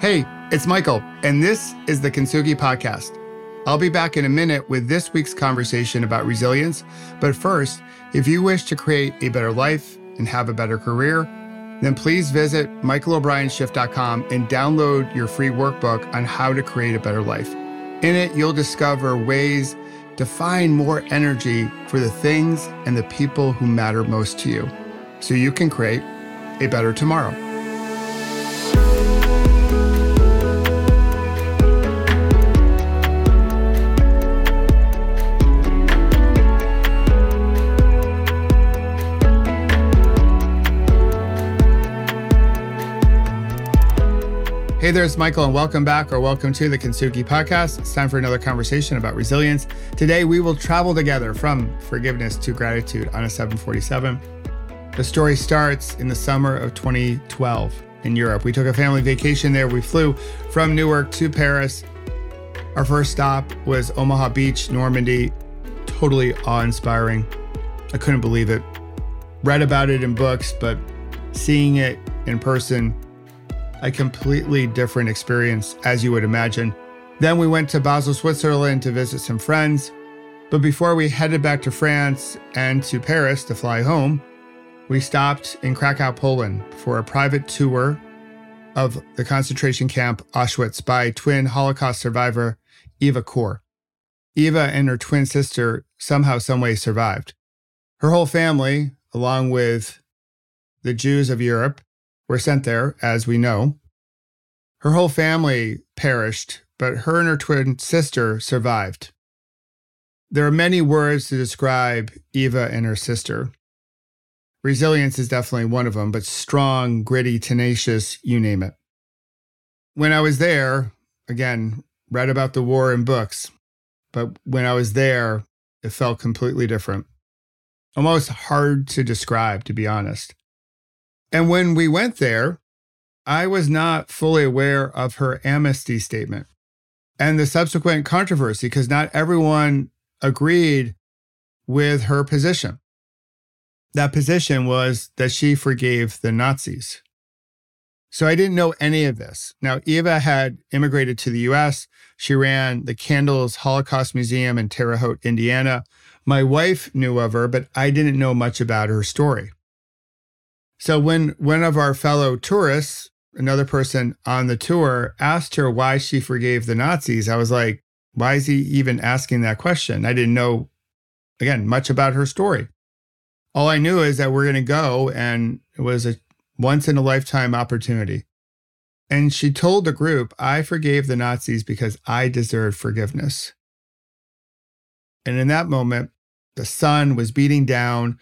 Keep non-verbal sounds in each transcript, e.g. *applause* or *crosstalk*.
Hey, it's Michael, and this is the Kintsugi Podcast. I'll be back in a minute with this week's conversation about resilience. But first, if you wish to create a better life and have a better career, then please visit michaelobrienshift.com and download your free workbook on how to create a better life. In it, you'll discover ways to find more energy for the things and the people who matter most to you so you can create a better tomorrow. Hey there, it's Michael, and welcome back or welcome to the Kintsugi Podcast. It's time for another conversation about resilience. Today, we will travel together from forgiveness to gratitude on a 747. The story starts in the summer of 2012 in Europe. We took a family vacation there. We flew from Newark to Paris. Our first stop was Omaha Beach, Normandy. Totally awe inspiring. I couldn't believe it. Read about it in books, but seeing it in person, a completely different experience, as you would imagine. Then we went to Basel, Switzerland to visit some friends. But before we headed back to France and to Paris to fly home, we stopped in Krakow, Poland for a private tour of the concentration camp Auschwitz by twin Holocaust survivor Eva Kor. Eva and her twin sister somehow, someway survived. Her whole family, along with the Jews of Europe, were sent there, as we know. Her whole family perished, but her and her twin sister survived. There are many words to describe Eva and her sister. Resilience is definitely one of them, but strong, gritty, tenacious, you name it. When I was there, again, read about the war in books, but when I was there, it felt completely different. Almost hard to describe, to be honest. And when we went there, I was not fully aware of her amnesty statement and the subsequent controversy because not everyone agreed with her position. That position was that she forgave the Nazis. So I didn't know any of this. Now, Eva had immigrated to the US. She ran the Candles Holocaust Museum in Terre Haute, Indiana. My wife knew of her, but I didn't know much about her story. So when one of our fellow tourists, another person on the tour, asked her why she forgave the Nazis, I was like, why is he even asking that question? I didn't know, again, much about her story. All I knew is that we're going to go, and it was a once in a lifetime opportunity. And she told the group, I forgave the Nazis because I deserved forgiveness. And in that moment, the sun was beating down.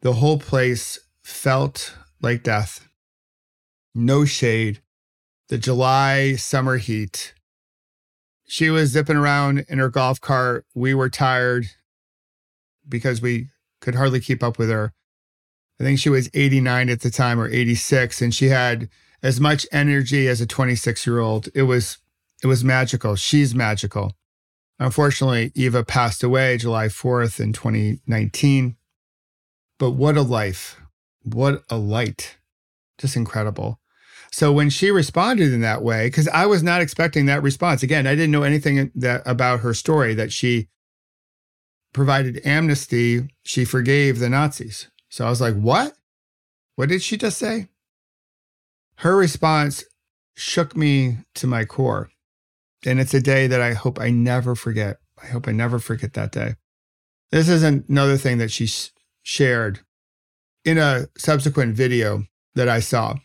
The whole place felt like death. No shade. The July summer heat. She was zipping around in her golf cart. We were tired because we could hardly keep up with her. I think she was 89 at the time or 86 and she had as much energy as a 26 year old. It was it was magical. She's magical. Unfortunately, Eva passed away July 4th in 2019. But what a life. What a light. Just incredible. So when she responded in that way, because I was not expecting that response. Again, I didn't know anything that about her story that she provided amnesty. She forgave the Nazis. So I was like, what? What did she just say? Her response shook me to my core. And it's a day that I hope I never forget. I hope I never forget that day. This is another thing that she shared in a subsequent video that I saw.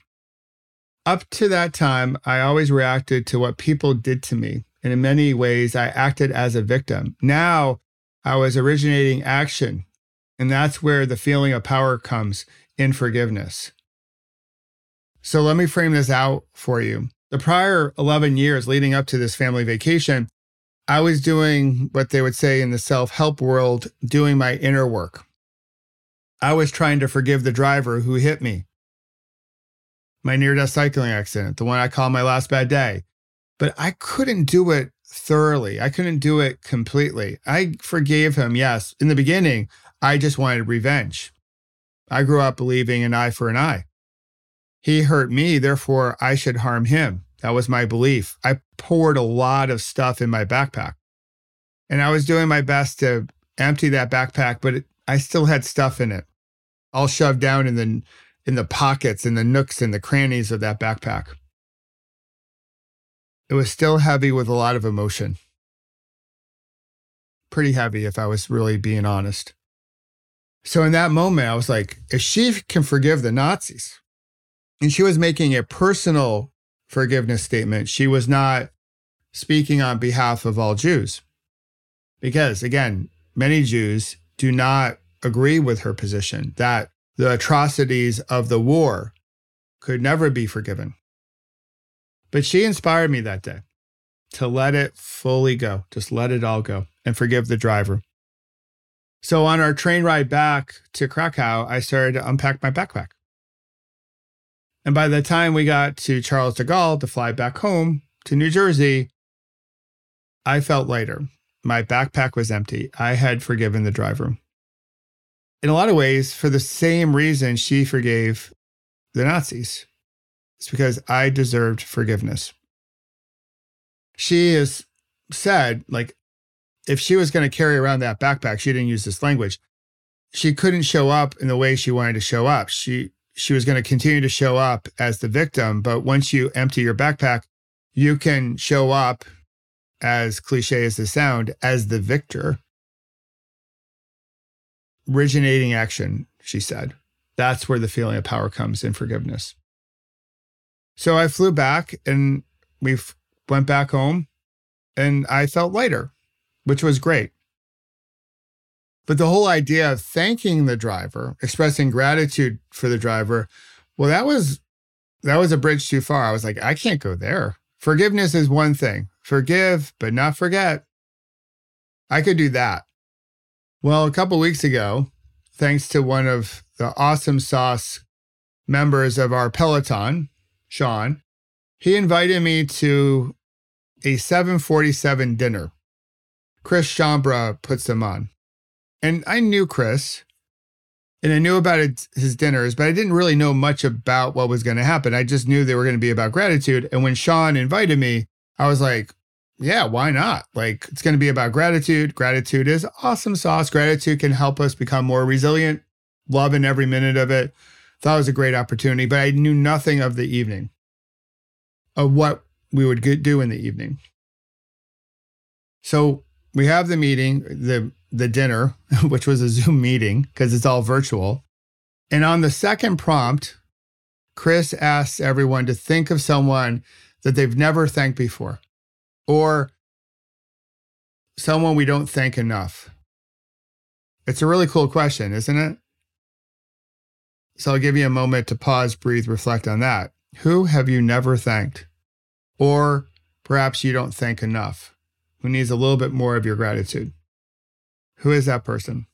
Up to that time, I always reacted to what people did to me. And in many ways, I acted as a victim. Now I was originating action. And that's where the feeling of power comes in forgiveness. So let me frame this out for you. The prior 11 years leading up to this family vacation, I was doing what they would say in the self help world, doing my inner work. I was trying to forgive the driver who hit me. My near death cycling accident, the one I call my last bad day. But I couldn't do it thoroughly. I couldn't do it completely. I forgave him, yes. In the beginning, I just wanted revenge. I grew up believing an eye for an eye. He hurt me, therefore I should harm him. That was my belief. I poured a lot of stuff in my backpack. And I was doing my best to empty that backpack, but it, I still had stuff in it, all shoved down in the in the pockets and the nooks and the crannies of that backpack. It was still heavy with a lot of emotion. Pretty heavy, if I was really being honest. So in that moment, I was like, if she can forgive the Nazis, and she was making a personal forgiveness statement, she was not speaking on behalf of all Jews. Because again, many Jews do not agree with her position that the atrocities of the war could never be forgiven. But she inspired me that day to let it fully go, just let it all go and forgive the driver. So on our train ride back to Krakow, I started to unpack my backpack. And by the time we got to Charles de Gaulle to fly back home to New Jersey, I felt lighter. My backpack was empty. I had forgiven the driver. In a lot of ways, for the same reason she forgave the Nazis. It's because I deserved forgiveness. She has said, like, if she was going to carry around that backpack, she didn't use this language. She couldn't show up in the way she wanted to show up. She she was going to continue to show up as the victim, but once you empty your backpack, you can show up as cliche as the sound as the victor. Originating action, she said. That's where the feeling of power comes in forgiveness. So I flew back and we went back home and I felt lighter, which was great. But the whole idea of thanking the driver, expressing gratitude for the driver, well, that was that was a bridge too far. I was like, I can't go there. Forgiveness is one thing. Forgive, but not forget. I could do that. Well, a couple weeks ago, thanks to one of the awesome sauce members of our Peloton, Sean, he invited me to a 747 dinner. Chris Schembra puts them on. And I knew Chris and I knew about his dinners, but I didn't really know much about what was going to happen. I just knew they were going to be about gratitude. And when Sean invited me, I was like, yeah, why not? Like, it's going to be about gratitude. Gratitude is awesome sauce. Gratitude can help us become more resilient, loving every minute of it. Thought it was a great opportunity, but I knew nothing of the evening, of what we would do in the evening. So we have the meeting, the the dinner, *laughs* which was a Zoom meeting because it's all virtual. And on the second prompt, Chris asks everyone to think of someone that they've never thanked before or someone we don't thank enough. It's a really cool question, isn't it? So I'll give you a moment to pause, breathe, reflect on that. Who have you never thanked? Or perhaps you don't thank enough, who needs a little bit more of your gratitude? Who is that person?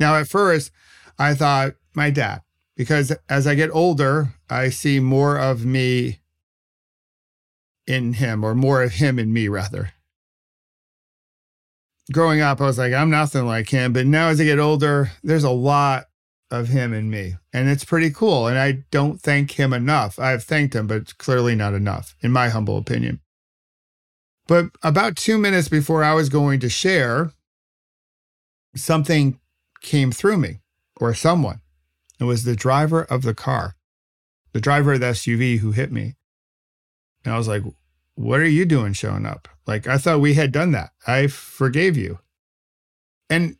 Now, at first, I thought my dad, because as I get older, I see more of me in him, or more of him in me, rather. Growing up, I was like, I'm nothing like him. But now, as I get older, there's a lot of him in me, and it's pretty cool. And I don't thank him enough. I've thanked him, but clearly not enough, in my humble opinion. But about two minutes before I was going to share, something came through me or someone. It was the driver of the car, the driver of the SUV who hit me. And I was like, What are you doing showing up? Like, I thought we had done that. I forgave you. And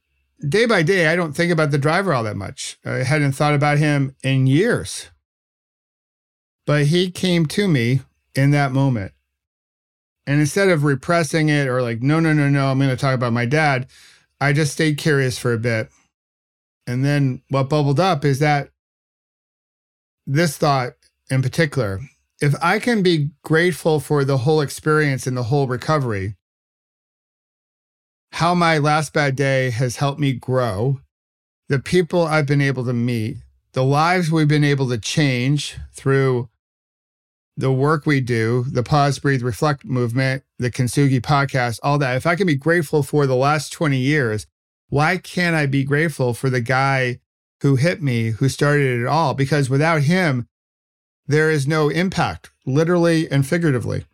day by day, I don't think about the driver all that much. I hadn't thought about him in years. But he came to me in that moment. And instead of repressing it or like, no, no, no, no, I'm going to talk about my dad, I just stayed curious for a bit. And then what bubbled up is that this thought in particular if I can be grateful for the whole experience and the whole recovery, how my last bad day has helped me grow, the people I've been able to meet, the lives we've been able to change through the work we do, the pause, breathe, reflect movement, the Kintsugi podcast, all that. If I can be grateful for the last 20 years, why can't I be grateful for the guy who hit me, who started it all? Because without him, there is no impact, literally and figuratively.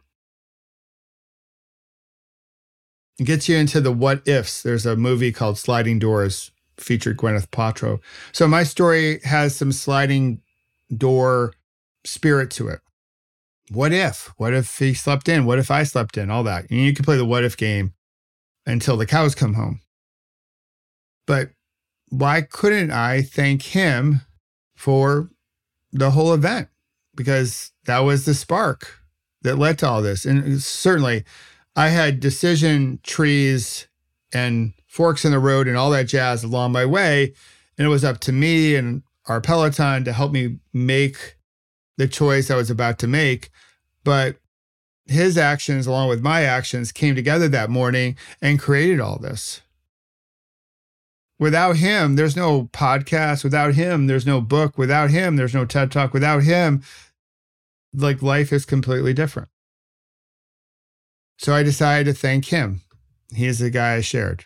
It gets you into the what ifs. There's a movie called Sliding Doors featured Gwyneth Paltrow. So my story has some sliding door spirit to it. What if? What if he slept in? What if I slept in? All that. And you can play the what if game until the cows come home. But why couldn't I thank him for the whole event? Because that was the spark that led to all this. And certainly, I had decision trees and forks in the road and all that jazz along my way. And it was up to me and our Peloton to help me make the choice I was about to make. But his actions, along with my actions, came together that morning and created all this. Without him, there's no podcast. Without him, there's no book. Without him, there's no TED Talk. Without him, like life is completely different. So I decided to thank him. He's the guy I shared.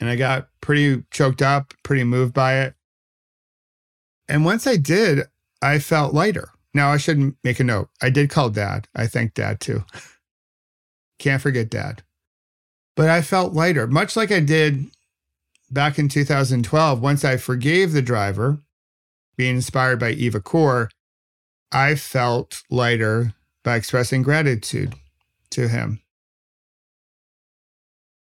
And I got pretty choked up, pretty moved by it. And once I did, I felt lighter. Now, I should make a note. I did call dad. I thank dad too. *laughs* Can't forget dad. But I felt lighter, much like I did back in 2012. Once I forgave the driver, being inspired by Eva Kor, I felt lighter by expressing gratitude to him.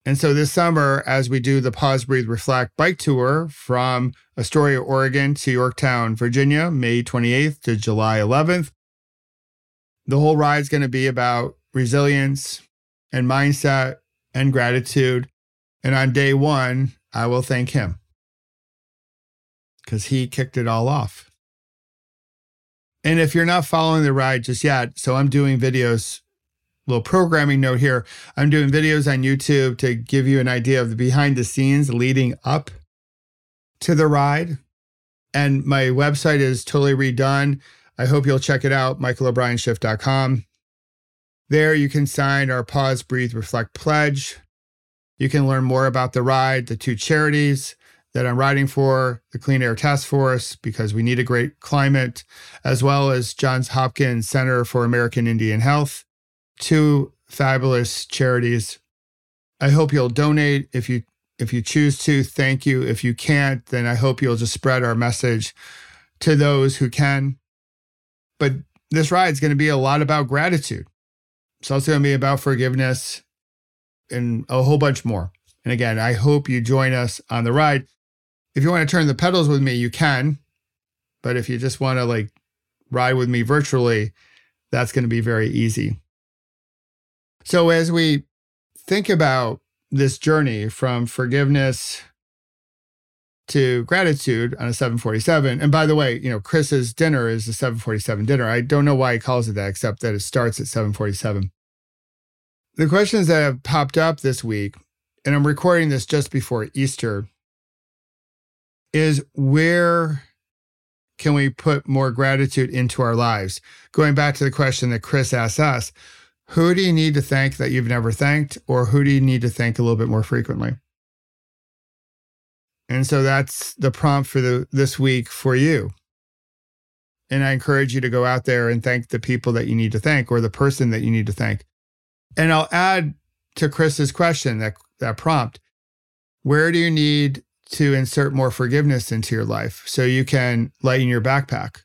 And so this summer, as we do the Pause, Breathe, Reflect bike tour from Astoria, Oregon to Yorktown, Virginia, May 28th to July 11th, the whole ride is going to be about resilience and mindset and gratitude. And on day one, I will thank him because he kicked it all off. And if you're not following the ride just yet, so I'm doing videos little programming note here. I'm doing videos on YouTube to give you an idea of the behind the scenes leading up to the ride. And my website is totally redone. I hope you'll check it out, michaelobrienshift.com. There you can sign our Pause, Breathe, Reflect pledge. You can learn more about the ride, the two charities that I'm riding for, the Clean Air Task Force, because we need a great climate, as well as Johns Hopkins Center for American Indian Health two fabulous charities. I hope you'll donate if you if you choose to. Thank you. If you can't, then I hope you'll just spread our message to those who can. But this ride is going to be a lot about gratitude. It's also going to be about forgiveness and a whole bunch more. And again, I hope you join us on the ride. If you want to turn the pedals with me, you can. But if you just want to like ride with me virtually, that's going to be very easy. So as we think about this journey from forgiveness to gratitude on a 747. And by the way, you know, Chris's dinner is a 747 dinner. I don't know why he calls it that, except that it starts at 747. The questions that have popped up this week, and I'm recording this just before Easter, is where can we put more gratitude into our lives? Going back to the question that Chris asked us, who do you need to thank that you've never thanked, or who do you need to thank a little bit more frequently? And so that's the prompt for the this week for you. And I encourage you to go out there and thank the people that you need to thank or the person that you need to thank. And I'll add to Chris's question, that that prompt. Where do you need to insert more forgiveness into your life so you can lighten your backpack?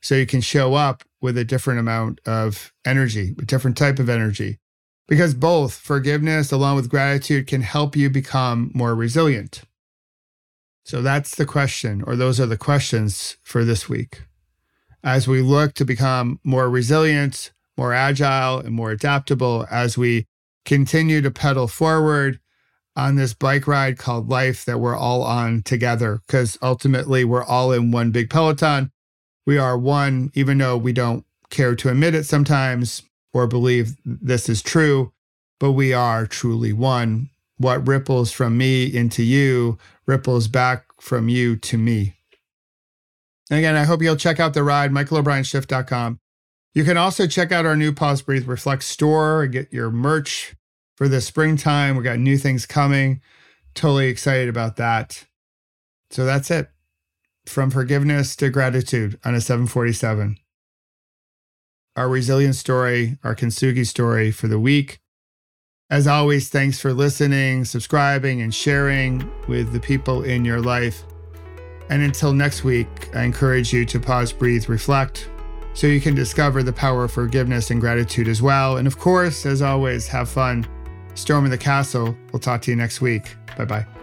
So you can show up with a different amount of energy, a different type of energy. Because both forgiveness along with gratitude can help you become more resilient. So that's the question, or those are the questions for this week. As we look to become more resilient, more agile, and more adaptable as we continue to pedal forward on this bike ride called life that we're all on together, because ultimately we're all in one big peloton we are one, even though we don't care to admit it sometimes or believe this is true, but we are truly one. What ripples from me into you ripples back from you to me. And again, I hope you'll check out the ride, michaelobrienshift.com. You can also check out our new Pause Breathe Reflect store and get your merch for the springtime. We got new things coming. Totally excited about that. So that's it from forgiveness to gratitude on a 747. our resilience story, our Kintsugi story for the week. As always, thanks for listening, subscribing, and sharing with the people in your life. And until next week, I encourage you to pause, breathe, reflect, so you can discover the power of forgiveness and gratitude as well. And of course, as always, have fun storming the castle. We'll talk to you next week. Bye bye.